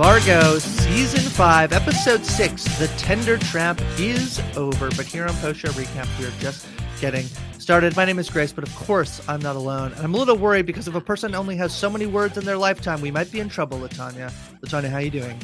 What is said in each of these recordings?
Fargo season five, episode six. The tender trap is over, but here on Post Show Recap, we are just getting started. My name is Grace, but of course, I'm not alone. And I'm a little worried because if a person only has so many words in their lifetime, we might be in trouble, LaTonya. LaTonya, how are you doing?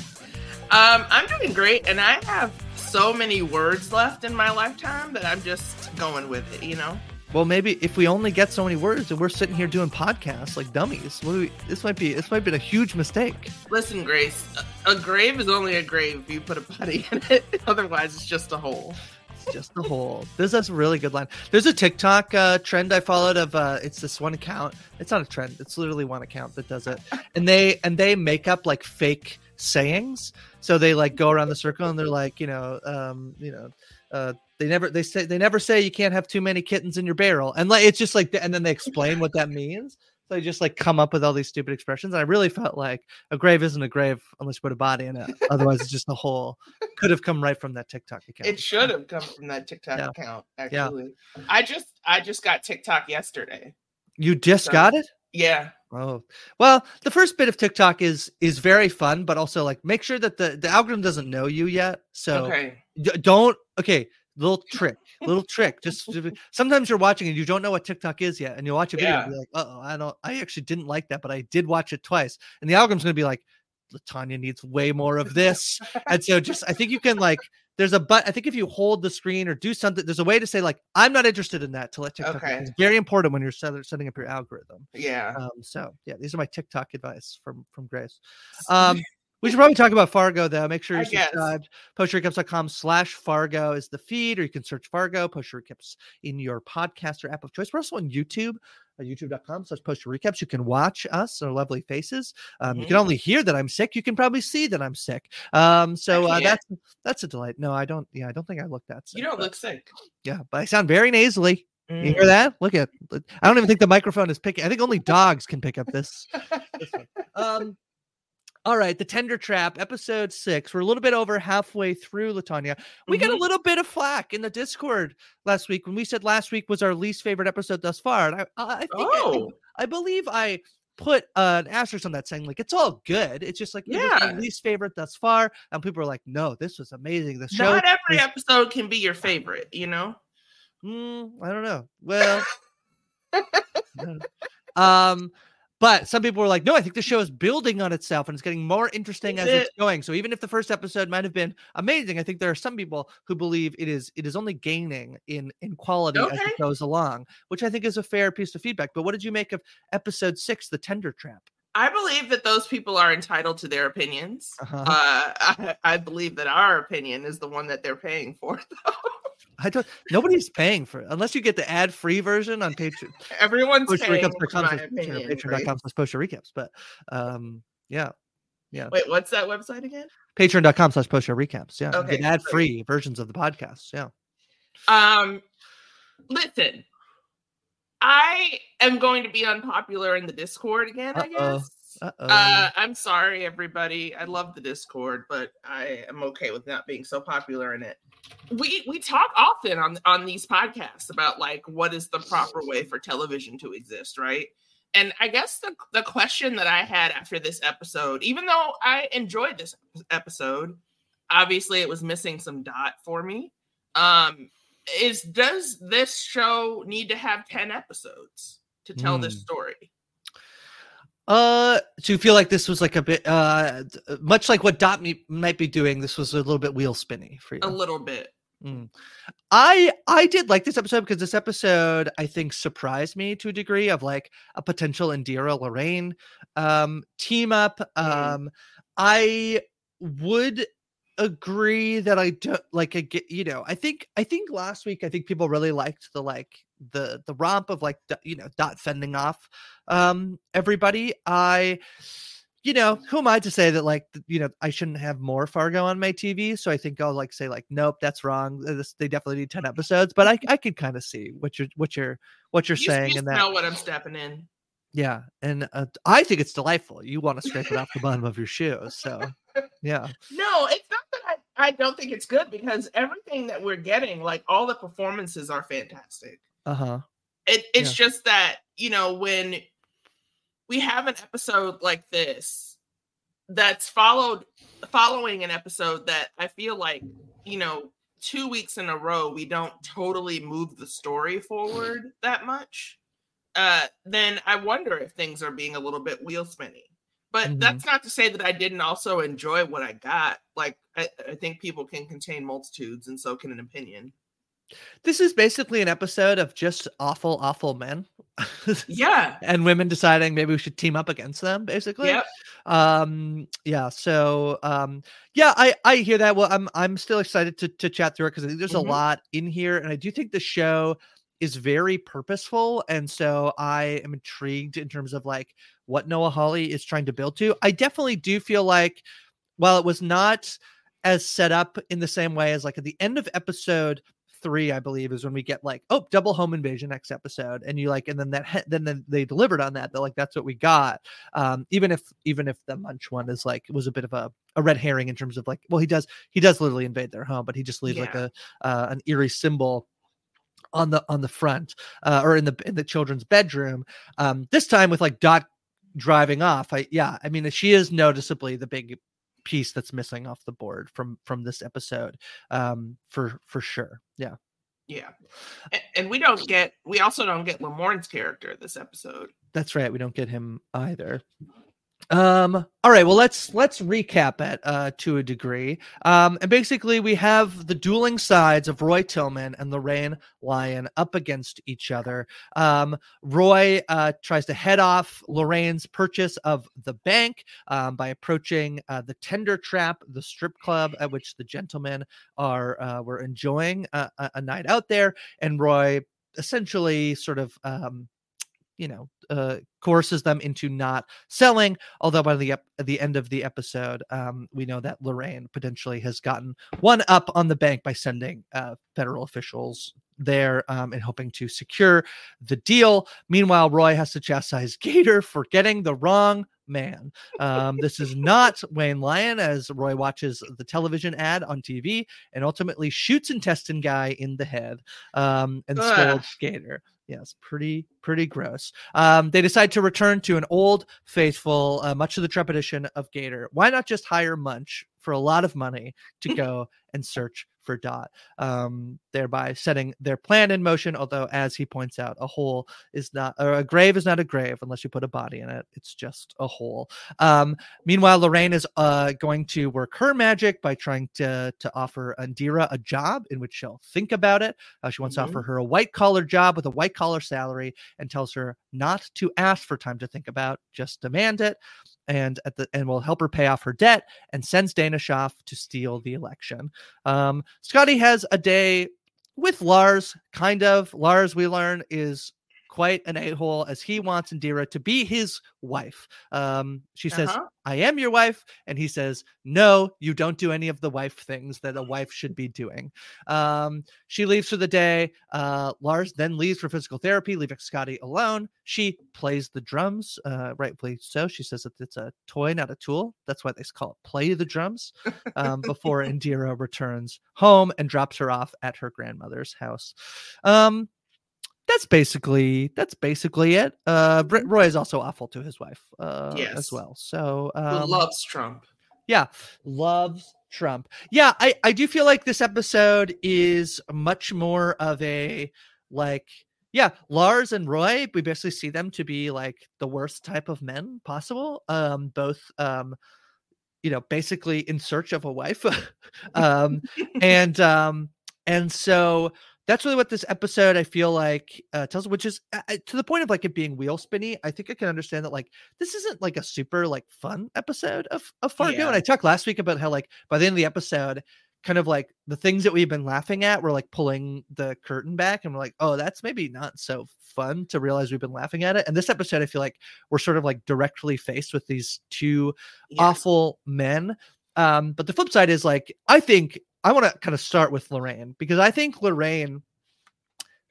Um, I'm doing great, and I have so many words left in my lifetime that I'm just going with it. You know. Well, maybe if we only get so many words and we're sitting here doing podcasts like dummies, what do we, this might be this might be a huge mistake. Listen, Grace, a, a grave is only a grave if you put a body in it. Otherwise, it's just a hole. It's just a hole. This is a really good line. There's a TikTok uh, trend I followed of uh, it's this one account. It's not a trend. It's literally one account that does it, and they and they make up like fake sayings. So they like go around the circle and they're like, you know, um, you know, uh, they never they say they never say you can't have too many kittens in your barrel, and like it's just like, and then they explain what that means. So they just like come up with all these stupid expressions. And I really felt like a grave isn't a grave unless you put a body in it. Otherwise, it's just a hole. Could have come right from that TikTok account. It should have come from that TikTok Yeah. account. Actually, I just I just got TikTok yesterday. You just So- got it. Yeah, Oh well, the first bit of TikTok is is very fun, but also like make sure that the the algorithm doesn't know you yet. So okay. d- don't. Okay, little trick, little trick. Just sometimes you're watching and you don't know what TikTok is yet, and you watch a video and Yeah. be like, "Oh, I don't. I actually didn't like that, but I did watch it twice." And the algorithm's gonna be like, "LaTonya needs way more of this." and so just I think you can like. There's a but I think if you hold the screen or do something, there's a way to say like I'm not interested in that to let TikTok. know. Okay. It's very important when you're setting up your algorithm. Yeah. Um, so yeah, these are my TikTok advice from from Grace. Um, we should probably talk about Fargo though. Make sure you're subscribed. Postrecaps.com slash Fargo is the feed, or you can search Fargo, Post Show Recaps in your podcast or app of choice. We're also on YouTube, uh, youtube.com slash Post Recaps. You can watch us, our lovely faces. Um, You can Mhm. only hear that I'm sick. You can probably see that I'm sick. Um, so uh, that's that's a delight. No, I don't. Yeah, I don't think I look that sick. you don't but- look sick. Yeah, but I sound very nasally. You Mm. hear that? Look at. I don't even think the microphone is picking. I think only dogs can pick up this. this. Um. All right, the tender trap, episode six. We're a little bit over halfway through, LaTonya. We got a Mhm. little bit of flack in the Discord last week when we said last week was our least favorite episode thus far. And I, I I think I, Oh, I believe I put uh, an asterisk on that saying like it's all good. It's just like it was Yeah. least favorite thus far. And people were like, no, this was amazing. The show not every is- episode can be your favorite. You know. Mm, I don't know. Well, um, but some people were like, "No, I think the show is building on itself and it's getting more interesting as it's going." So even if the first episode might have been amazing, I think there are some people who believe it is it is only gaining in in quality as it goes along, which I think is a fair piece of feedback. But what did you make of episode six, the Tender Trap? I believe that those people are entitled to their opinions. Uh-huh. Uh, I, I believe that our opinion is the one that they're paying for. I don't. Nobody's paying for it unless you get the ad free version on Patreon. Everyone's Post paying recaps for becomes my a- you know, opinion. right? Patreon.com slash post show recaps. But um, yeah, yeah. Wait, what's that website again? patreon.com slash post recaps. Yeah. Okay, ad free versions of the podcast. Yeah. Um, listen, I am going to be unpopular in the Discord again. I Uh-oh. guess. Uh-oh. Uh, I'm sorry, everybody. I love the Discord, but I am okay with not being so popular in it. We we talk often on on these podcasts about like what is the proper way for television to exist, right? And I guess the the question that I had after this episode, even though I enjoyed this episode, obviously it was missing some dot for me. Um, is does this show need to have 10 episodes to tell this Hmm. story? Uh, do you feel like this was like a bit, uh, much like what Dot me, might be doing? This was a little bit wheel spinny for you. A little bit. Mm. I I did like this episode because this episode I think surprised me to a degree of like a potential Indira Lorraine um team up. Mm. Um I would agree that I don't like I get you know I think I think last week I think people really liked the like the the romp of like you know dot fending off um everybody. I you know who am I to say that like you know I shouldn't have more Fargo on my TV so I think I'll like say like nope that's wrong. This, they definitely need 10 episodes. But I I could kind of see what you're what you're what you're You saying just and that know what I'm stepping in. yeah and uh, I think it's delightful. You want to scrape it off the bottom of your shoe so yeah. No, it's I, don't think it's good because everything that we're getting, like all the performances are fantastic. uh-huh It, it's just that, you know, when we have an episode like this that's followed following an episode that I feel like, you know, two weeks in a row we don't totally move the story forward that much, uh, then I wonder if things are being a little bit wheel spinny. But Mhm. that's not to say that I didn't also enjoy what I got. Like I, I think people can contain multitudes, and so can an opinion. This is basically an episode of just awful, awful men. Yeah. and women deciding maybe we should team up against them, basically. Yep. Um, yeah, so um yeah, I I hear that. Well, I'm I'm still excited to to chat through it because I think there's Mhm. a lot in here, and I do think the show is very purposeful. And so I am intrigued in terms of like what Noah Hawley is trying to build to. I definitely do feel like while it was not as set up in the same way as like at the end of episode three, I believe, is when we get like, oh, double home invasion next episode, and you like, and then that, then then they delivered on that. They're like, that's what we got. Um, even if even if the Munch one is like was a bit of a, a red herring in terms of like, well, he does he does literally invade their home, but he just leaves like a uh, an eerie symbol on the on the front uh, or in the in the children's bedroom. Um, this time with like Dot driving off. I yeah, I mean she is noticeably the big piece that's missing off the board from from this episode um for for sure yeah Yeah. And, and we don't get we also don't get Lamorne's character this episode. that's right we don't get him either um all right well let's let's recap it uh to a degree. Um and basically we have the dueling sides of roy tillman and lorraine lyon up against each other. Um roy uh tries to head off lorraine's purchase of the bank um, by approaching uh, the tender trap the strip club at which the gentlemen are uh, were enjoying a, a, a night out there. And roy essentially sort of um you know uh coerces them into not selling although by the ep- the end of the episode um we know that lorraine potentially has gotten one up on the bank by sending uh federal officials there um and hoping to secure the deal. Meanwhile roy has to chastise gator for getting the wrong man um this is not wayne lyon as roy watches the television ad on tv and ultimately shoots intestine guy in the head um and Ugh. scolds gator Yes, pretty pretty gross. Um, they decide to return to an old faithful, uh, much of the trepidation of Gator. Why not just hire Munch for a lot of money to go and search for Dot, um, thereby setting their plan in motion? Although, as he points out, a hole is not, or a grave is not a grave unless you put a body in it. It's just a hole. Um, meanwhile, Lorraine is uh, going to work her magic by trying to to offer Indira a job in which she'll think about it. Uh, she wants Mhm. to offer her a white collar job with a white collar salary and tells her not to ask for time to think about, just demand it. And at the and will help her pay off her debt and sends Danish off to steal the election. Um, Scotty has a day with Lars, kind of. Lars, we learn, is quite an a-hole as he wants Indira to be his wife. Um, she says, Uh-huh. I am your wife. And he says, No, you don't do any of the wife things that a wife should be doing. Um, she leaves for the day. Uh, Lars then leaves for physical therapy, leaving Scotty alone. She plays the drums, uh, rightfully so. She says that it's a toy, not a tool. That's why they call it play the drums um, before Indira returns home and drops her off at her grandmother's house. Um, that's basically that's basically it. Uh, Brit Roy is also awful to his wife uh, as well. So um, loves Trump. yeah, loves Trump. Yeah, I I do feel like this episode is much more of a like yeah, Lars and Roy, we basically see them to be like the worst type of men possible. Um both um you know, basically in search of a wife. um and um and so that's really what this episode I feel like uh, tells, which is uh, uh, to the point of like it being wheel spinny. I think I can understand that like this isn't like a super like fun episode of of Fargo. Yeah. And I talked last week about how like by the end of the episode, kind of like the things that we've been laughing at, we're like pulling the curtain back, and we're like, oh, that's maybe not so fun to realize we've been laughing at it. And this episode, I feel like we're sort of like directly faced with these two Yeah. awful men. Um, but the flip side is like, I think I want to kind of start with Lorraine because I think Lorraine,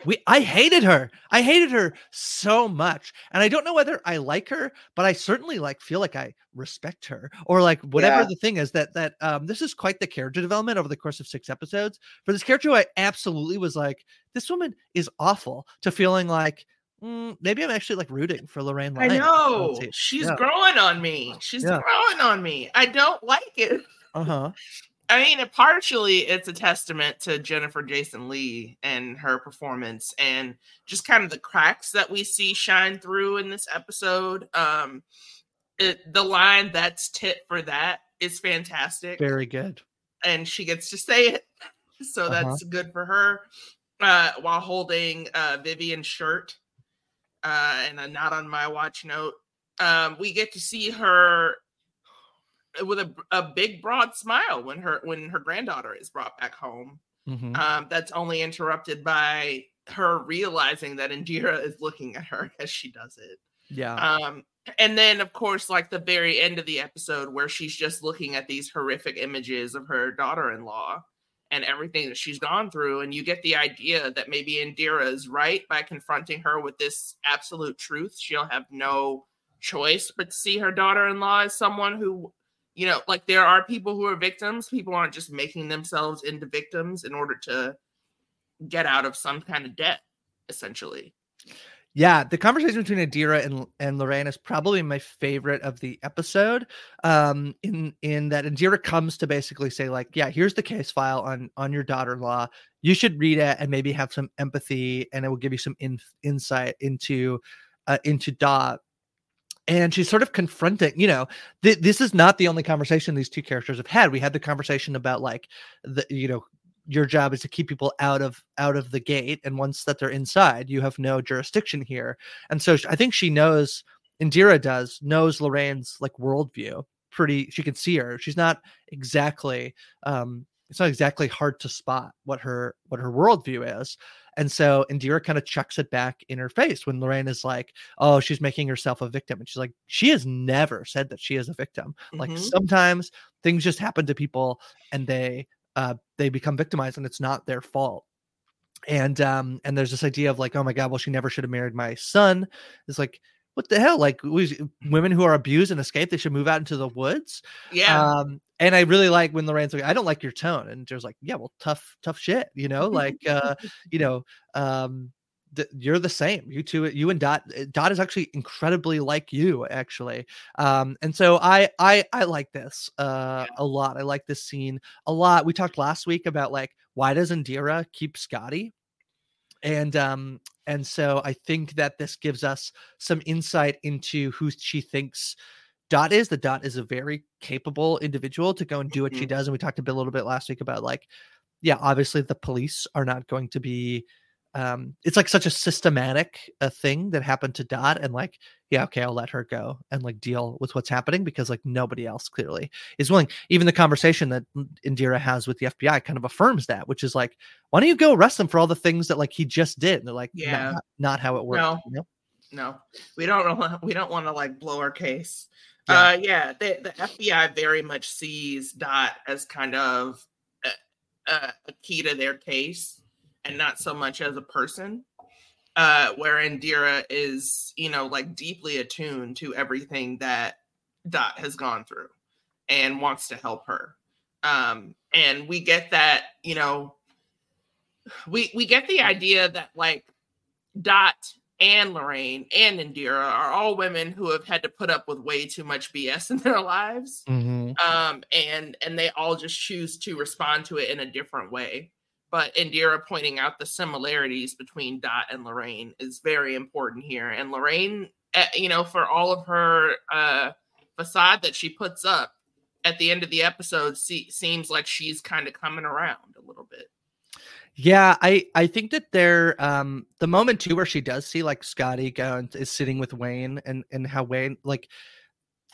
we I hated her. I hated her so much. And I don't know whether I like her, but I certainly like feel like I respect her or like whatever Yeah. the thing is that that um this is quite the character development over the course of six episodes. For this character who I absolutely was like, this woman is awful to feeling like mm, maybe I'm actually like rooting for Lorraine. I Lyons. know she's Yeah. growing on me. She's Yeah. growing on me. I don't like it. Uh-huh. I mean, it, partially it's a testament to Jennifer Jason Leigh and her performance, and just kind of the cracks that we see shine through in this episode. Um, it, the line "That's tit for that is fantastic, Very good. and she gets to say it, so Uh-huh. that's good for her. Uh, while holding uh, Vivian's shirt, uh, and a not on my watch note, um, we get to see her with a, a big broad smile when her when her granddaughter is brought back home. Mhm. Um, that's only interrupted by her realizing that Indira is looking at her as she does it. yeah. Um, and then of course, like the very end of the episode where she's just looking at these horrific images of her daughter-in-law and everything that she's gone through, and you get the idea that maybe Indira is right by confronting her with this absolute truth. She'll have no choice but to see her daughter-in-law as someone who you know like there are people who are victims people aren't just making themselves into victims in order to get out of some kind of debt essentially Yeah, the conversation between Indira and and Lorraine is probably my favorite of the episode. Um, in in that Indira comes to basically say like, yeah, here's the case file on on your daughter-in-law. You should read it and maybe have some empathy, and it will give you some in, insight into uh, into Dot. And she's sort of confronting, you know, th- this is not the only conversation these two characters have had. We had the conversation about like the, you know, your job is to keep people out of out of the gate and once that they're inside you have no jurisdiction here and so i think she knows indira does knows lorraine's like worldview pretty she can see her she's not exactly um it's not exactly hard to spot what her what her worldview is and so indira kind of chucks it back in her face when lorraine is like oh she's making herself a victim and she's like she has never said that she is a victim like Mhm. sometimes things just happen to people and they uh, they become victimized and it's not their fault and um and there's this idea of like oh my god well she never should have married my son it's like what the hell? Like we, women who are abused and escape they should move out into the woods? Yeah. Um and i really like when lorraine's like i don't like your tone. And there's like yeah well tough tough shit you know like uh you know um th- you're the same. You two you and dot uh, dot is actually incredibly like you actually. Um and so i i i like this uh a lot. I like this scene a lot. We talked last week about like why does indira keep scotty? And um and so i think that this gives us some insight into who she thinks dot is the dot is a very capable individual to go and do what she Mhm. does and we talked a bit a little bit last week about like yeah obviously the police are not going to be um it's like such a systematic uh, thing that happened to dot and like yeah okay i'll let her go and like deal with what's happening because like nobody else clearly is willing even the conversation that indira has with the fbi kind of affirms that which is like why don't you go arrest them for all the things that like he just did and they're like Yeah. not, not how it works No. you know? no we don't wanna- we don't want to like blow our case Yeah. uh yeah the, the fbi very much sees dot as kind of a, a, a key to their case and not so much as a person uh where indira is you know like deeply attuned to everything that dot has gone through and wants to help her um and we get that you know we we get the idea that like Dot and Lorraine and Indira are all women who have had to put up with way too much BS in their lives. Um, and and they all just choose to respond to it in a different way. But Indira pointing out the similarities between Dot and Lorraine is very important here. And Lorraine, eh, you know, for all of her uh, facade that she puts up at the end of the episode, see, seems like she's kind of coming around a little bit. Yeah, I I think that they're um the moment too where she does see like Scotty go and is sitting with Wayne and and how Wayne like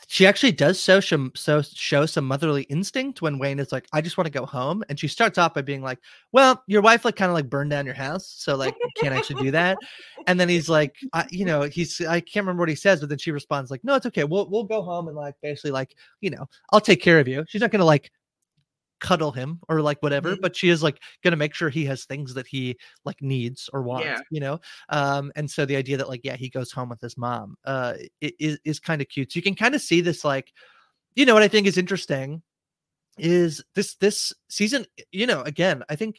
she actually does so some so show some motherly instinct when Wayne is like, I just want to go home. And she starts off by being like, Well, your wife like kind of like burned down your house. So like you can't actually do that. And then he's like, I, you know, he's I can't remember what he says, but then she responds like, No, it's okay. We'll we'll go home and like basically like, you know, I'll take care of you. She's not gonna like cuddle him or like whatever Mhm. but she is like gonna make sure he has things that he like needs or wants Yeah. you know um and so the idea that like yeah he goes home with his mom uh is is kind of cute so you can kind of see this like you know what i think is interesting is this this season you know again i think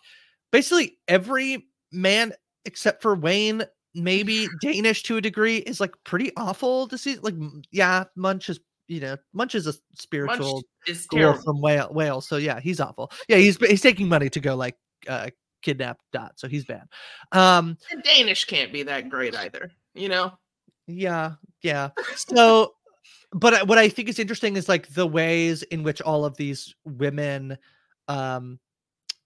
basically every man except for wayne maybe danish to a degree is like pretty awful to see like yeah munch is you know munch is a spiritual is girl from Wales, Wales. So yeah, he's awful. Yeah, he's he's taking money to go like uh kidnap Dot. So he's bad. Um And Danish can't be that great either. You know. yeah, yeah. So but what I think is interesting is like the ways in which all of these women um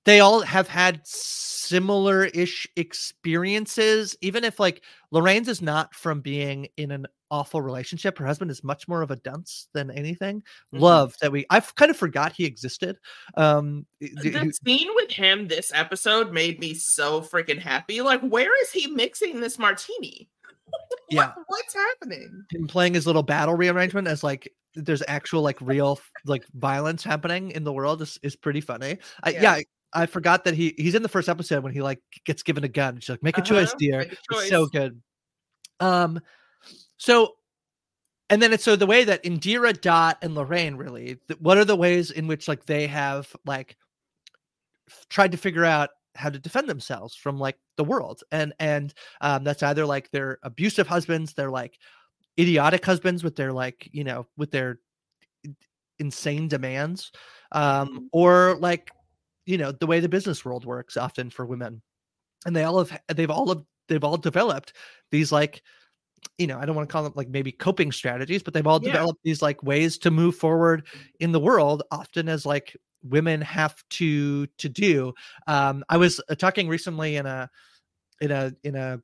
they all have had similar ish experiences even if like Lorraine's is not from being in an awful relationship her husband is much more of a dunce than anything Mhm. love that we I've kind of forgot he existed um The he- scene with him this episode made me so freaking happy. Like, where is he mixing this martini? Yeah. What- what's happening? him playing his little battle rearrangement as like there's actual like real like violence happening in the world is, is pretty funny. I, yeah, Yeah. I, forgot that he he's in the first episode when he like gets given a gun. She's like, make a choice, Uh-huh, dear. make a It's so good. Um, so and then it's so the way that Indira, Dot, and Lorraine really, th- what are the ways in which like they have like f- tried to figure out how to defend themselves from like the world and and um that's either like their abusive husbands they're like idiotic husbands with their like you know with their insane demands um or like you know the way the business world works often for women and they all have they've all have they've all developed these like you know i don't want to call them like maybe coping strategies but they've all Yeah. developed these like ways to move forward in the world often as like women have to to do um i was uh, talking recently in a in a in a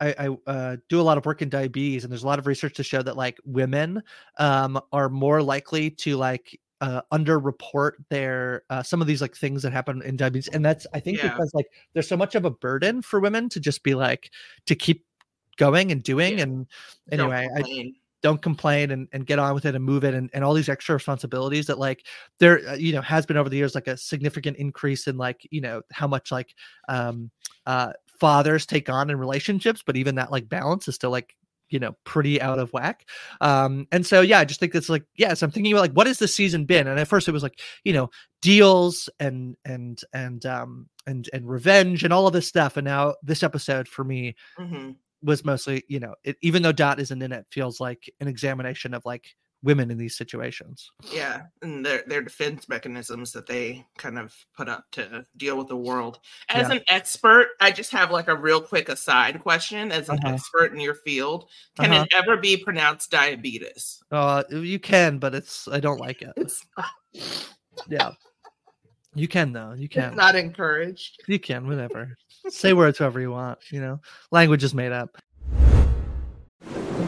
I, I uh, do a lot of work in diabetes, and there's a lot of research to show that like women um, are more likely to like uh, underreport their uh, some of these like things that happen in diabetes, and that's I think Yeah. because like there's so much of a burden for women to just be like to keep going and doing, Yeah. and Don't anyway, I don't complain and, and get on with it and move it and, and all these extra responsibilities that like there uh, you know has been over the years like a significant increase in like you know how much like um uh fathers take on in relationships but even that like balance is still like you know pretty out of whack. Um and so yeah i just think it's like yes i'm thinking about like what has this season been? And at first it was like you know deals and and and um and and revenge and all of this stuff. And now this episode for me Mhm. was mostly you know it, even though dot isn't in it feels like an examination of like women in these situations Yeah, and their their defense mechanisms that they kind of put up to deal with the world. As Yeah. an expert, I just have like a real quick aside question. As an Uh-huh. expert in your field, can Uh-huh. it ever be pronounced diabetes? uh you can but it's i don't like it It's not, yeah you can though you it's can not encouraged. you can whatever say words however you want you know language is made up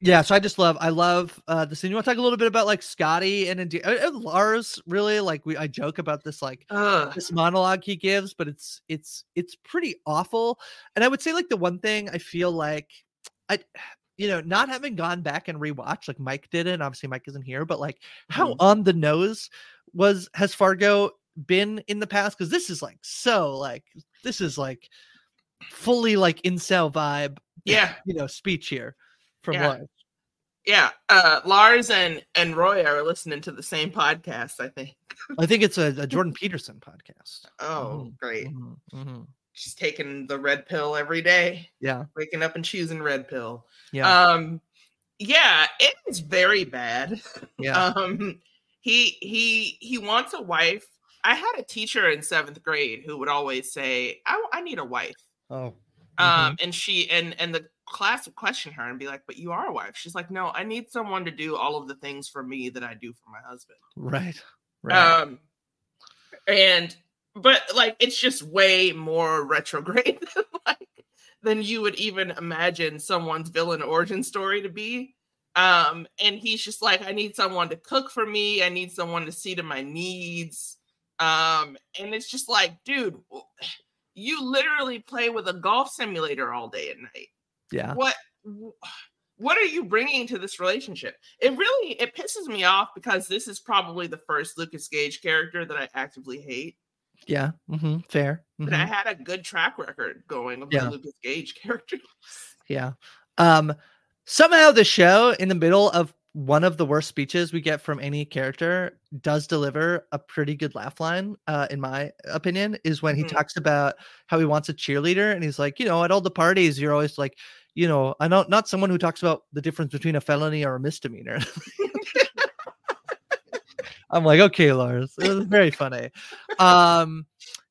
Yeah so i just love i love uh the scene. You want to talk a little bit about like scotty and, Indi- uh, uh, lars really? Like we i joke about this like Ugh. this monologue he gives but it's it's it's pretty awful. And i would say like the one thing i feel like i you know not having gone back and rewatched like mike did it and obviously mike isn't here but like how Mhm. on the nose was has fargo been in the past? Because this is like so like this is like fully like incel vibe Yeah, you know speech here from Yeah. Lars. yeah. Uh, Lars and and Roy are listening to the same podcast. I think. I think it's a, a Jordan Peterson podcast. Oh, Mhm, great. mhm, mhm. She's taking the red pill every day, Yeah, waking up and choosing red pill. yeah, Um, yeah, it is very bad. yeah. Um, he he he wants a wife. I had a teacher in seventh grade who would always say, "I, I need a wife." oh, Um, and she and and the class would question her and be like, "But you are a wife." She's like, "No, I need someone to do all of the things for me that I do for my husband." right, right. Um, and but like it's just way more retrograde than like than you would even imagine someone's villain origin story to be. Um, and he's just like, I need someone to cook for me. I need someone to see to my needs. Um, and it's just like, dude, you literally play with a golf simulator all day and night yeah, what what are you bringing to this relationship it really it pisses me off because this is probably the first lucas gage character that i actively hate yeah. hmm fair. mhm. i had a good track record going of Yeah. the lucas gage character Yeah. Um somehow the show in the middle of one of the worst speeches we get from any character does deliver a pretty good laugh line uh in my opinion is when he Mhm. talks about how he wants a cheerleader and he's like, you know, at all the parties you're always like, you know, I don't not someone who talks about the difference between a felony or a misdemeanor. I'm like, okay, Lars. It was very funny. Um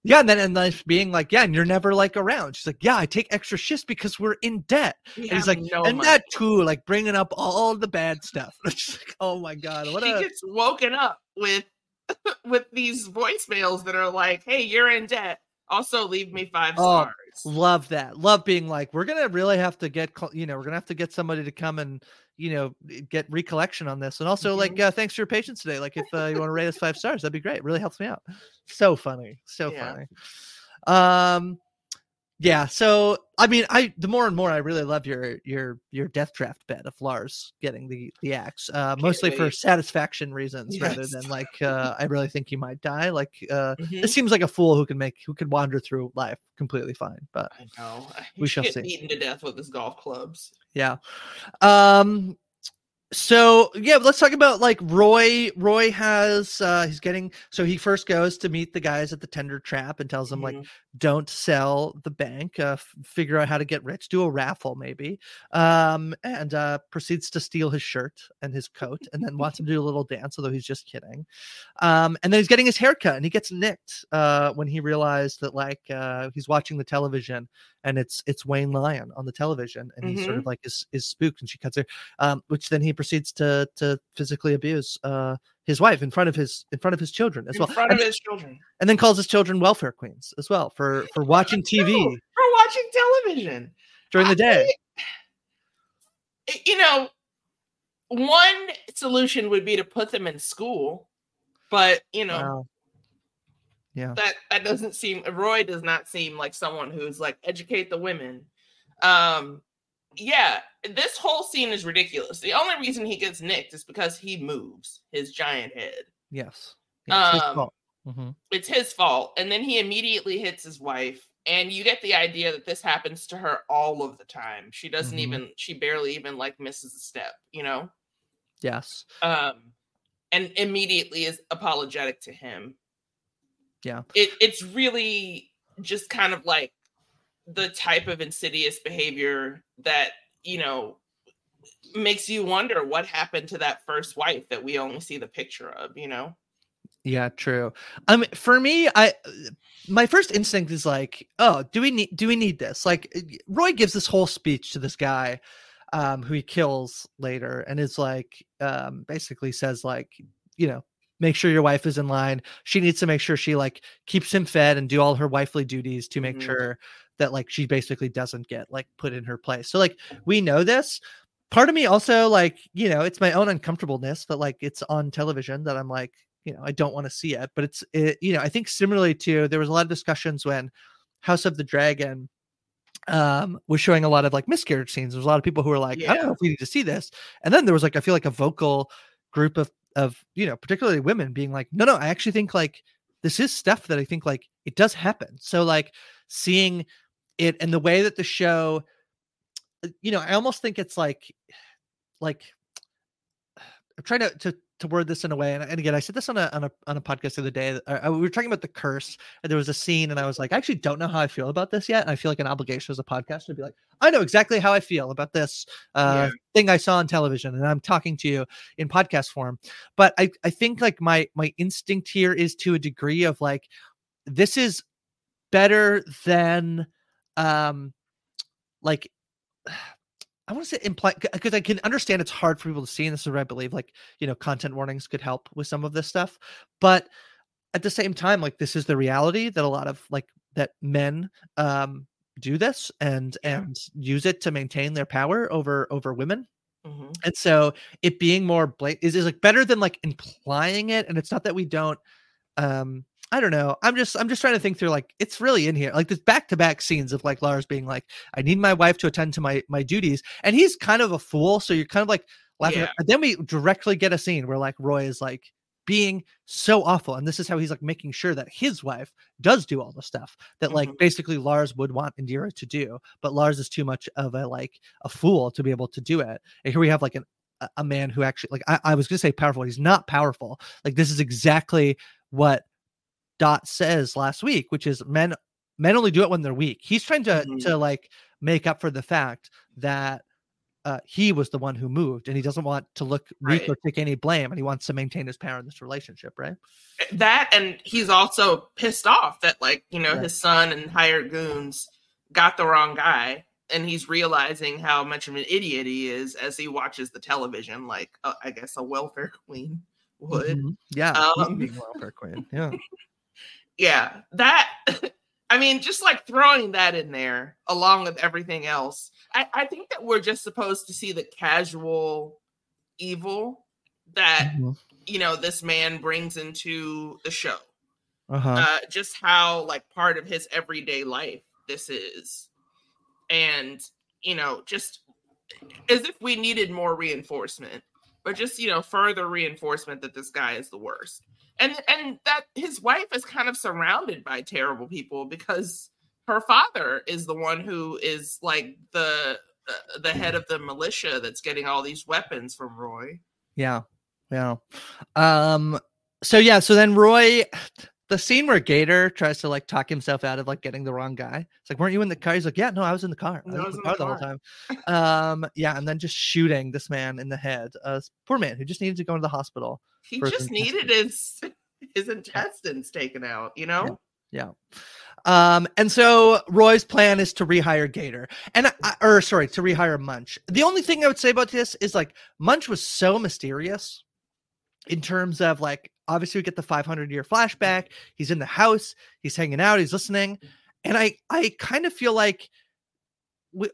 yeah, and then and then being like, yeah, and you're never like around. She's like, yeah, I take extra shifts because we're in debt. We And he's like, no and money. that too, like bringing up all the bad stuff. It's like, oh my god, what she a gets woken up with with these voicemails that are like hey you're in debt also leave me five Oh, stars love that. Love being like, we're gonna really have to get, you know, we're gonna have to get somebody to come and, you know, get recollection on this. And also, like, Mm-hmm. uh, thanks for your patience today. Like, if uh, you want to rate us five stars, that'd be great. It really helps me out. So funny, so Yeah. funny. Um, yeah. So, I mean, I the more and more I really love your your your death draft bet of Lars getting the the axe, uh, mostly for satisfaction reasons rather than like uh, I really think he might die. Like, uh, Mhm. this seems like a fool who can make who could wander through life completely fine. But i know we shall see. beaten to death with his golf clubs yeah. Um so yeah, let's talk about like Roy. Roy has uh he's getting so he first goes to meet the guys at the tender trap and tells them like Mhm. don't sell the bank, uh f- figure out how to get rich, do a raffle maybe. Um and uh proceeds to steal his shirt and his coat and then wants him to do a little dance, although he's just kidding. Um and then he's getting his haircut and he gets nicked uh when he realized that like uh he's watching the television and it's it's Wayne Lyon on the television, and he sort of like is is spooked, and she cuts her, um, which then he proceeds to to physically abuse uh his wife in front of his in front of his children as in well, front and, of his children. and then calls his children welfare queens as well for for watching TV No, for watching television. During the day. I- you know one solution would be to put them in school but you know Wow. Yeah, that that doesn't seem roy does not seem like someone who's like educate the women. Um yeah this whole scene is ridiculous the only reason he gets nicked is because he moves his giant head yes, Yeah, it's his Um, fault. Mhm. it's his fault and then he immediately hits his wife and you get the idea that this happens to her all of the time she doesn't Mhm. even she barely even like misses a step you know yes, um and immediately is apologetic to him Yeah. it it's really just kind of like the type of insidious behavior that you know makes you wonder what happened to that first wife that we only see the picture of you know Yeah, true. Um, for me, I my first instinct is like, oh, do we need do we need this? Like, uh, Roy gives this whole speech to this guy, um, who he kills later, and is like, um, basically says like, you know, make sure your wife is in line. She needs to make sure she like keeps him fed and do all her wifely duties to make Mhm. sure that like she basically doesn't get like put in her place. So like we know this. Part of me also like, you know, it's my own uncomfortableness but like it's on television that I'm like, you know, I don't want to see it. But it's it, you know, I think similarly to there was a lot of discussions when House of the Dragon um was showing a lot of like miscarriage scenes. There was a lot of people who were like, I don't know if we need to see this. And then there was like I feel like a vocal group of of you know, particularly women being like, no, no, I actually think like this is stuff that I think like it does happen. So like seeing it and the way that the show uh, you know, I almost think it's like like I'm trying to, to to word this in a way, and, and again, I said this on a on a on a podcast the other day. Uh, we were talking about the curse, and there was a scene, and I was like, I actually don't know how I feel about this yet. And I feel like an obligation as a podcast to be like, I know exactly how I feel about this uh, yeah. thing I saw on television, and I'm talking to you in podcast form. But I I think like my my instinct here is to a degree of like, this is better than um like I want to say imply because I can understand it's hard for people to see, and this is what I believe. Like, you know, content warnings could help with some of this stuff, but at the same time, like this is the reality that a lot of like that men um do this and yeah. and use it to maintain their power over over women. Mm-hmm. And so it being more blatant is, is like better than like implying it. And it's not that we don't um I don't know. I'm just I'm just trying to think through like it's really in here. Like this back to back scenes of like Lars being like, I need my wife to attend to my my duties. And he's kind of a fool. So you're kind of like laughing. Yeah. And then we directly get a scene where like Roy is like being so awful. And this is how he's like making sure that his wife does do all the stuff that like mm-hmm. basically Lars would want Indira to do. But Lars is too much of a like a fool to be able to do it. And here we have like an a man who actually like I, I was gonna say powerful. He's not powerful. Like this is exactly what Dot says last week, which is men men only do it when they're weak. He's trying to mm-hmm. to like make up for the fact that uh, he was the one who moved, and he doesn't want to look weak right. or take any blame, and he wants to maintain his power in this relationship, right? Eh, that, and he's also pissed off that like you know right. his son and hired goons got the wrong guy, and he's realizing how much of an idiot he is as he watches the television, like uh, I guess a welfare queen would. Mm-hmm. Yeah, um, welfare queen. Yeah. yeah, that I mean, just like throwing that in there along with everything else. I, I think that we're just supposed to see the casual evil that mm-hmm. you know this man brings into the show. Uh-huh. Uh, just how like part of his everyday life this is, and you know, just as if we needed more reinforcement, but just you know, further reinforcement that this guy is the worst and and that his wife is kind of surrounded by terrible people because her father is the one who is like the uh, the head of the militia that's getting all these weapons from Roy. Yeah. Yeah. Um so yeah, so then Roy the scene where Gator tries to like talk himself out of like getting the wrong guy. It's like, weren't you in the car? He's like, yeah, no, I was in the car. I was, in the car, the whole time. um, yeah, and then just shooting this man in the head. Uh, poor man who just needed to go to the hospital. He just needed his his intestines taken out. You know. Yeah. yeah. Um, and so Roy's plan is to rehire Gator, and I, or sorry, to rehire Munch. The only thing I would say about this is like Munch was so mysterious in terms of like obviously we get the 500 year flashback he's in the house he's hanging out he's listening and i i kind of feel like we,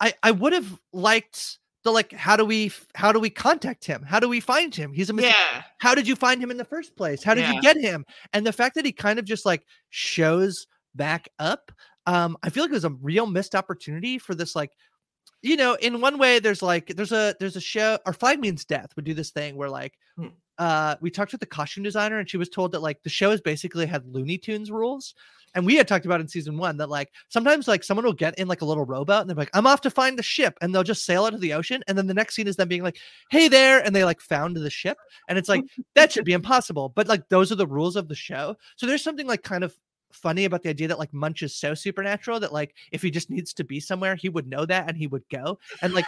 i i would have liked the like how do we how do we contact him? How do we find him? He's a yeah. How did you find him in the first place? How did yeah. you get him? And the fact that he kind of just like shows back up um i feel like it was a real missed opportunity for this like you know in one way there's like there's a there's a show Our Flag Means Death would do this thing where like hmm. uh we talked with the costume designer and she was told that like the show has basically had Looney Tunes rules. And we had talked about in season one that like sometimes like someone will get in like a little rowboat and they're like, I'm off to find the ship, and they'll just sail out of the ocean. And then the next scene is them being like, Hey there, and they like found the ship. And it's like that should be impossible. But like those are the rules of the show. So there's something like kind of funny about the idea that like Munch is so supernatural that like if he just needs to be somewhere, he would know that and he would go. And like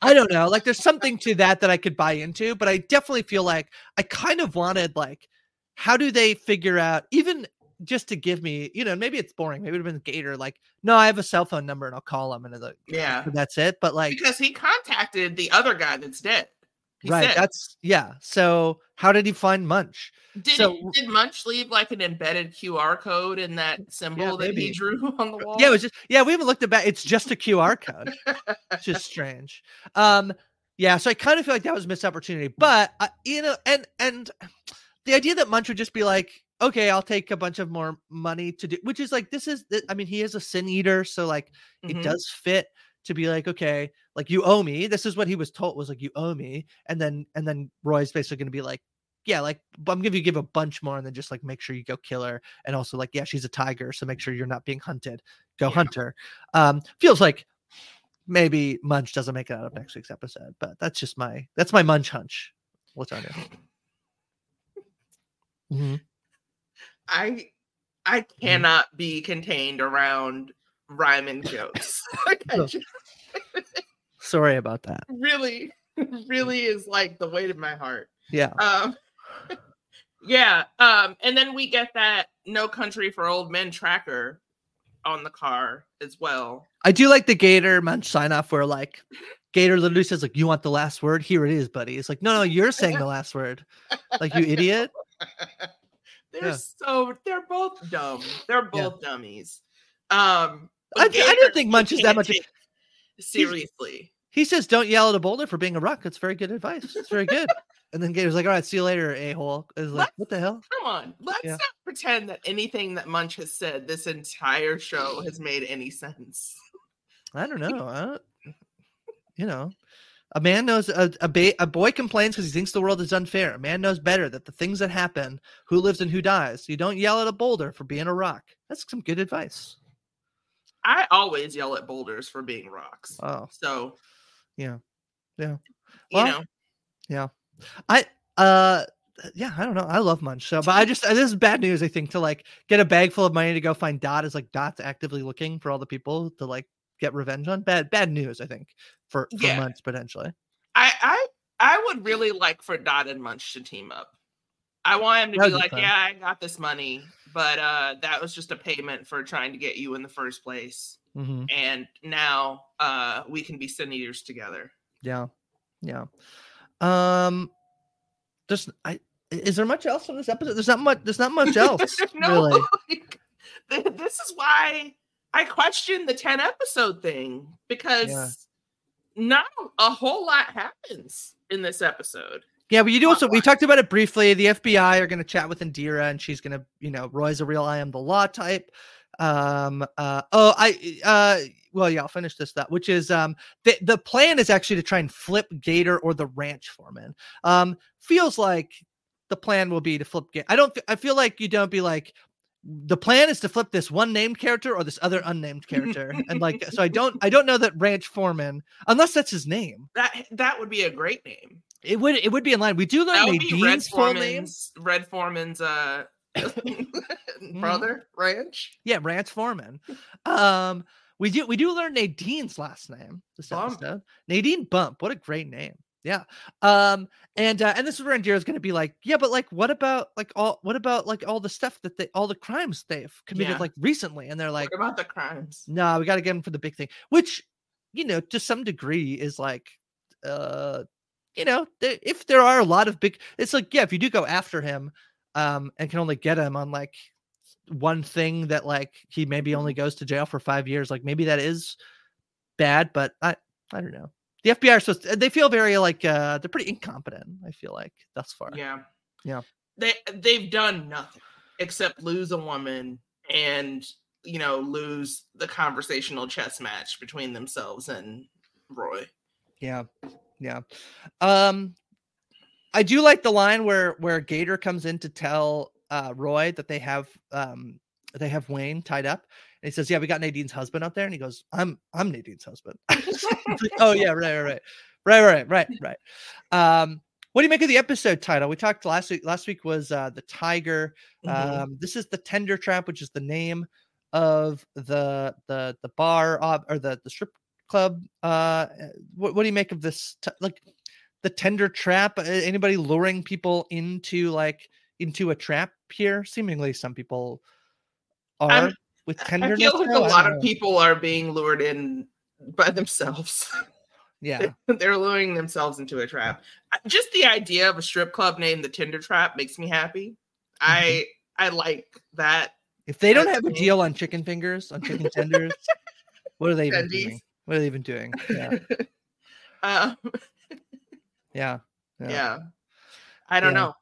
I don't know, like there's something to that that I could buy into, but I definitely feel like I kind of wanted like how do they figure out even just to give me, you know, maybe it's boring. Maybe it would have been Gator, like, no, I have a cell phone number and I'll call him and like, yeah, that's it. But like, because he contacted the other guy that's dead. He right. Said. That's yeah. So how did he find Munch? Did so, did Munch leave like an embedded QR code in that symbol yeah, that he drew on the wall? Yeah, it was just yeah. We haven't looked at that. It's just a QR code. it's just strange. Um, yeah. So I kind of feel like that was a missed opportunity, but uh, you know, and and the idea that Munch would just be like, okay, I'll take a bunch of more money to do, which is like this is. I mean, he is a sin eater, so like mm-hmm. it does fit to be like, okay, like you owe me. This is what he was told was like you owe me, and then and then Roy's basically going to be like, yeah, like I'm gonna give a bunch more, and then just like make sure you go kill her, and also like yeah, she's a tiger, so make sure you're not being hunted. Go yeah. hunt her. Um, feels like maybe Munch doesn't make it out of next week's episode, but that's just my that's my Munch hunch. LaTonya. hmm I I Mm-hmm. cannot be contained around rhyming jokes. like just Sorry about that. really, really is like the weight of my heart. Yeah. Um yeah. Um, and then we get that no country for old men tracker on the car as well. I do like the Gator Munch sign off where like Gator literally says like you want the last word here it is buddy it's like no no you're saying the last word like you idiot They're Yeah. so they're both dumb. They're Yeah. both dummies. Um I, I don't think Munch is that much seriously. he says don't yell at a boulder for being a rock it's very good advice it's very good and then Gator's like all right see you later a hole is like What? what the hell Come on, let's Yeah. not pretend that anything that Munch has said this entire show has made any sense. I don't know I don't, you know a man knows a a, ba- a boy complains because he thinks the world is unfair a man knows better that the things that happen who lives and who dies you don't yell at a boulder for being a rock that's some good advice I always yell at boulders for being rocks. oh So Yeah. Yeah. you Well, know, I uh yeah, I don't know. I love Munch. So but I just this is bad news, I think, to like get a bag full of money to go find Dot is like Dot's actively looking for all the people to like get revenge on. Bad bad news, I think, for, for Yeah. Munch potentially. I I I would really like for Dot and Munch to team up. I want him to That'd be be like, yeah, I got this money, but uh that was just a payment for trying to get you in the first place. hmm And now uh we can be sin eaters together. Yeah. Yeah. Um there's I is there much else on this episode? There's not much there's not much else. no, really. like, this is why I question the 10 episode thing because not a whole lot happens in this episode. Yeah, but you do also we talked about it briefly. The FBI are going to chat with Indira, and she's going to, you know, Roy's a real I am the law type. Um, uh, oh, I, uh, well, yeah, I'll finish this that, which is, um, the the plan is actually to try and flip Gator or the ranch foreman. Um, feels like the plan will be to flip. Gator. I don't. I feel like you don't be like. The plan is to flip this one named character or this other unnamed character, and like, so I don't, I don't know that Ranch Foreman, unless that's his name. That that would be a great name. It would, it would be in line. We do learn That would be Red Nadine's. Foreman's Red Foreman's uh brother ranch. Yeah, Ranch Foreman. Um, we do we do learn Nadine's last name this Bump. episode. Nadine Bump. What a great name. Yeah. Um, and uh, and this is where Indira's gonna be like, yeah, but like, what about like all what about like all the stuff that they all the crimes they've committed Yeah. like recently? And they're like, what about the crimes? no, we got to get him for the big thing, which you know to some degree is like, uh, you know, if there are a lot of big, it's like yeah, if you do go after him, um, and can only get him on like one thing that like he maybe only goes to jail for five years, like maybe that is bad, but I I don't know. The FBI are supposed to, they feel very like uh they're pretty incompetent. I feel like thus far. Yeah. Yeah. They they've done nothing except lose a woman and you know lose the conversational chess match between themselves and Roy. Yeah. Yeah. Um I do like the line where where Gator comes in to tell uh Roy that they have um they have Wayne tied up. And he says, Yeah, we got Nadine's husband up there. And he goes, I'm I'm Nadine's husband. Like, oh yeah, right, right, right. Right, right, right, right. Um what do you make of the episode title? We talked last week. Last week was uh the tiger. Mhm. Um this is the tender trap, which is the name of the the the bar uh, or the the strip club. Uh what, what do you make of this t- like the tender trap? Anybody luring people into like into a trap here? Seemingly some people are I'm- with I feel like though? a lot of know. people are being lured in by themselves. Yeah. They're luring themselves into a trap. Just the idea of a strip club named the Tinder Trap makes me happy. I I like that. If they don't have a deal on chicken fingers, on chicken tenders, what are they even Tendies. doing? What are they even doing? Yeah. Um, Yeah. yeah. I don't Yeah. know.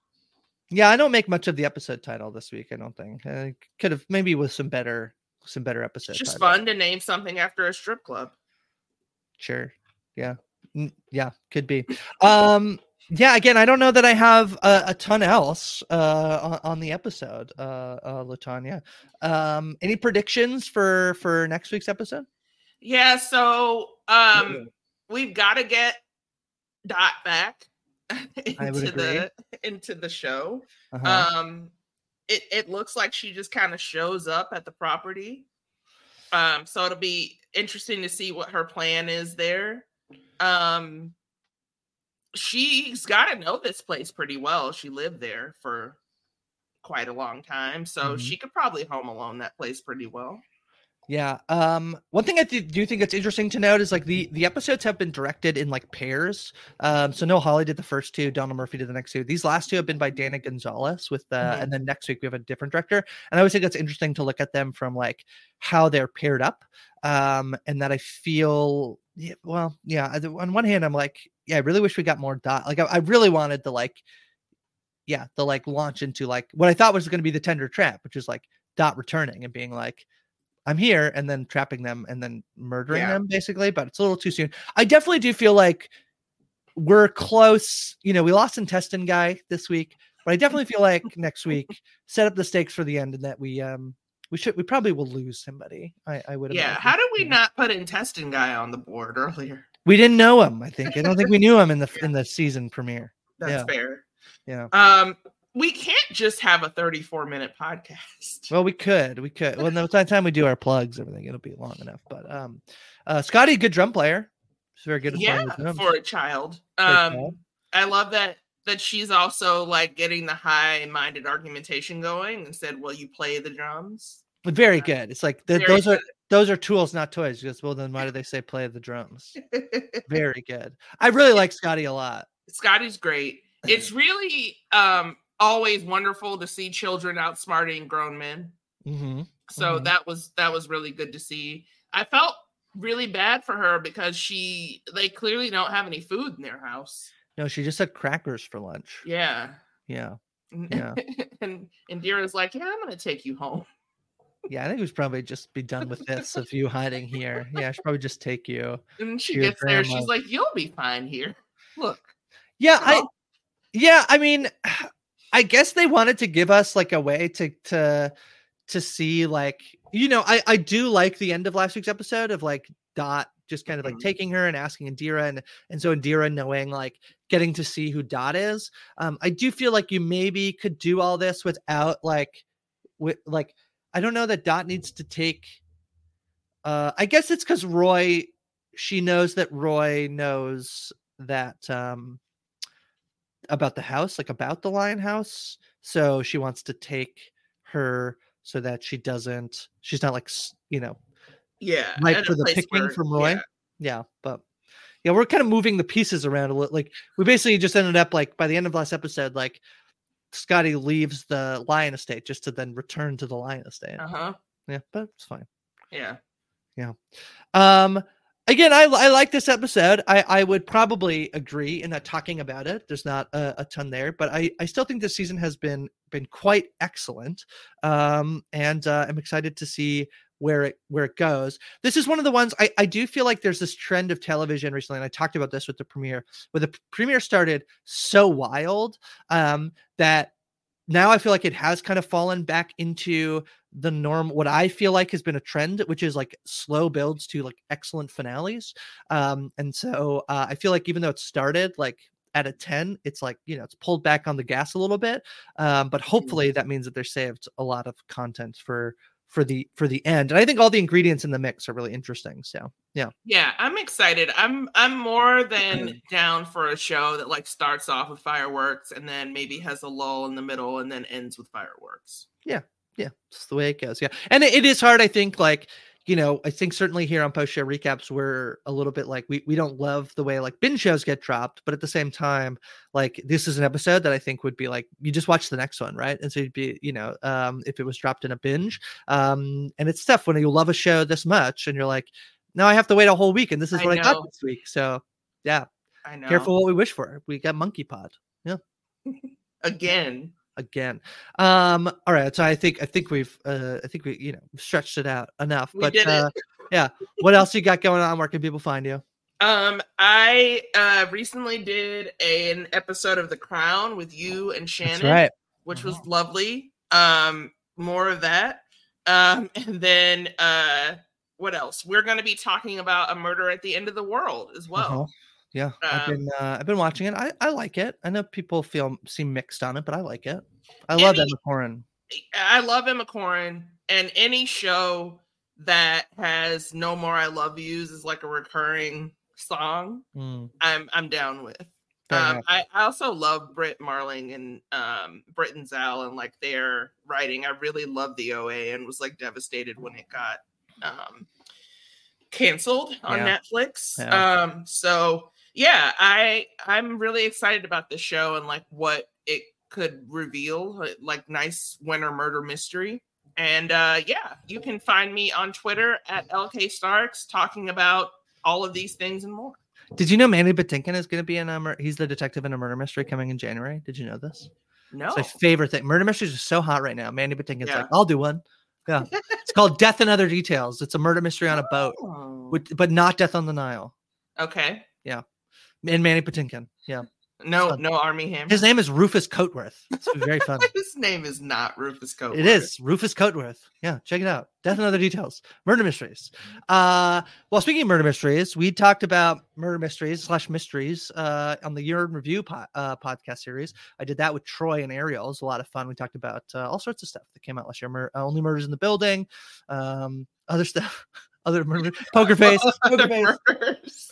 Yeah, I don't make much of the episode title this week. I don't think. I could have maybe with some better, some better episodes. It's just titles. fun to name something after a strip club. Sure. Yeah. Yeah, could be. Um. Yeah. Again, I don't know that I have a, a ton else uh, on, on the episode. Uh, uh, LaTonya. Um. Any predictions for for next week's episode? Yeah, so um we've got to get Dot back. into the into the show. Uh-huh. Um, it it looks like she just kind of shows up at the property. Um, so it'll be interesting to see what her plan is there. Um, she's got to know this place pretty well. She lived there for quite a long time, so Mhm. she could probably home alone that place pretty well. Yeah. Um. One thing I th- do think it's interesting to note is like the the episodes have been directed in like pairs. Um. So Noah Hawley did the first two, Donald Murphy did the next two. These last two have been by Dana Gonzalez with the, Mhm. and then next week we have a different director. And I always think it's interesting to look at them from like how they're paired up. Um. And that I feel, yeah, well, yeah. On one hand, I'm like, yeah, I really wish we got more dot. Like I, I really wanted to like, yeah, the like launch into like what I thought was going to be the tender trap, which is like dot returning and being like I'm here and then trapping them and then murdering Yeah. them basically, but it's a little too soon. I definitely do feel like we're close. You know, we lost intestine guy this week, but I definitely feel like next week set up the stakes for the end and that we um we should we probably will lose somebody. I, I would Yeah. imagine. How did we Yeah. not put intestine guy on the board earlier? we didn't know him, I think. I don't think we knew him in the in the season premiere. That's Yeah. fair. Yeah. Um, we can't just have a 34 minute podcast. Well, we could, we could. Well, no, by the time we do our plugs, everything, it'll be long enough. But um, uh, Scotty, good drum player. He's very good yeah, for a child. Um, child. I love that that she's also like getting the high minded argumentation going and said, "Well, you play the drums." Very good. It's like th- Very those are those are tools, not toys. Just well, then why do they say play the drums? Very good. I really like Scotty a lot. Scotty's great. It's really um always wonderful to see children outsmarting grown men. hmm So Mhm. that was that was really good to see. I felt really bad for her because she they clearly don't have any food in their house. No, she just had crackers for lunch. Yeah. Yeah, And- Yeah. and Indira's like, yeah, I'm gonna take you home. yeah. I think we should probably just be done with this of you hiding here. Yeah, I should probably just take you. And she gets there, she's like, you'll be fine here. Look. Yeah, I yeah. I mean, I guess they wanted to give us like a way to to to see like you know I I do like the end of last week's episode of like Dot just kind of like Mhm. taking her and asking Indira and and so Indira knowing like getting to see who Dot is. Um, I do feel like you maybe could do all this without like with like I don't know that Dot needs to take. Uh, I guess it's because Roy, she knows that Roy knows that um about the house, like about the Lyon house. So she wants to take her so that she doesn't. She's not like you know Yeah. Right for the picking where- from Roy? yeah. yeah but yeah we're kind of moving the pieces around a little like we basically just ended up like by the end of last episode like scotty leaves the Lyon estate just to then return to the Lyon estate Uh-huh. yeah but it's fine Yeah. Yeah. um again i i like this episode. I i would probably agree in that talking about it there's not a, a ton there but i i still think this season has been been quite excellent um and uh, i'm excited to see where it where it goes. This is one of the ones i i do feel like there's this trend of television recently and i talked about this with the premiere where the premiere started so wild um that now I feel like it has kind of fallen back into the norm. What I feel like has been a trend, which is like slow builds to like excellent finales. Um, and so uh, I feel like even though it started like at a 10, it's like, you know, it's pulled back on the gas a little bit. Um, but hopefully that means that they're saved a lot of content for for the for the end. And I think all the ingredients in the mix are really interesting. So yeah. Yeah, I'm excited. I'm I'm more than mm. down for a show that like starts off with fireworks and then maybe has a lull in the middle and then ends with fireworks. yeah Yeah. it's the way it goes yeah and it, it is hard i think like you know i think certainly here on post show recaps we're a little bit like we, we don't love the way like binge shows get dropped but at the same time like this is an episode that i think would be like you just watch the next one right and so you'd be you know um if it was dropped in a binge um and it's tough when you love a show this much and you're like now i have to wait a whole week and this is I what i got this week so yeah I know. careful what we wish for we got monkey pod Yeah. Again. Again. Um, all right, so I think I think we've uh I think we you know stretched it out enough. We but uh yeah, what else you got going on? Where can people find you? Um, I uh recently did an episode of The Crown with you and Shannon, right. which was lovely. Um, more of that. Um, and then uh what else? We're gonna be talking about a murder at the end of the world as well. Uh-huh. Yeah, I've Um, been uh, I've been watching it. I, I like it. I know people feel seem mixed on it, but I like it. I love Any- Emma Corrin. I love Emma Corrin, and any show that has "No More I Love Yous" is like a recurring song. Mm, I'm I'm down with. Um. I, I also love Brit Marling and um, Britt and Zal and like their writing. I really love the OA and was like devastated when it got um, canceled on Yeah. Netflix. Yeah. Um, so yeah, I I'm really excited about this show and like what it could reveal, uh, like nice winter murder mystery. And uh, yeah, you can find me on Twitter at LK Starks talking about all of these things and more. Did you know Mandy Patinkin is going to be in a mur- he's the detective in a murder mystery coming in January? Did you know this? No, It's my favorite thing. Murder mysteries are so hot right now. Mandy Patinkin's Yeah. like, I'll do one. Yeah, it's called Death and Other Details. It's a murder mystery on a boat, Oh. with, but not Death on the Nile. Okay. And Mandy Patinkin. Yeah, No, no Armie Hammer. his name is Rufus Cotesworth. It's very fun. His name is not Rufus Coat. It is Rufus Cotesworth. Yeah, check it out. Death and other details. Murder mysteries. Uh, well, speaking of murder mysteries, we talked about murder mysteries slash mysteries uh, on the Year in Review po- uh, podcast series. I did that with Troy and Ariel. It was a lot of fun. We talked about uh, all sorts of stuff that came out last year. Mur- uh, only murders in the building, um, other stuff, other murder, poker face, poker face.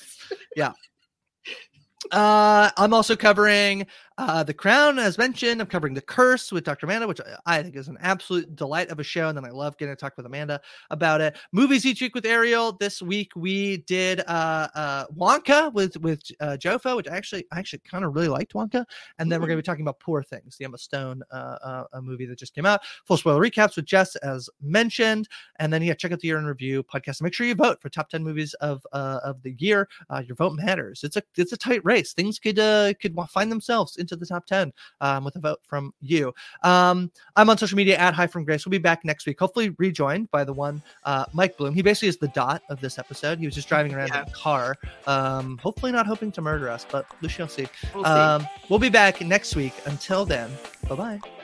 Uh, I'm also covering uh, The Crown, as mentioned. I'm covering The Curse with Dr. Amanda, which I- think is an absolute delight of a show. And then I love getting to talk with Amanda about it. Movies each week with Ariel. This week we did uh, uh, Wonka with with uh, Jofo, which I actually I actually kind of really liked Wonka. And then we're going to be talking about Poor Things, the Emma Stone uh, uh, a movie that just came out. Full spoiler recaps with Jess, as mentioned. And then yeah, check out the Year in Review podcast. Make sure you vote for top ten movies of uh, of the year. Uh, your vote matters. It's a it's a tight race. Things could uh, could find themselves into the top ten um, with a vote from you. Um, I'm on social media at Hi from Grace. We'll be back next week, hopefully rejoined by the one uh, Mike Bloom. He basically is the dot of this episode. He was just driving around in a car, um, hopefully not hoping to murder us, but we shall see. We'll see. Um, we'll be back next week. Until then, bye bye.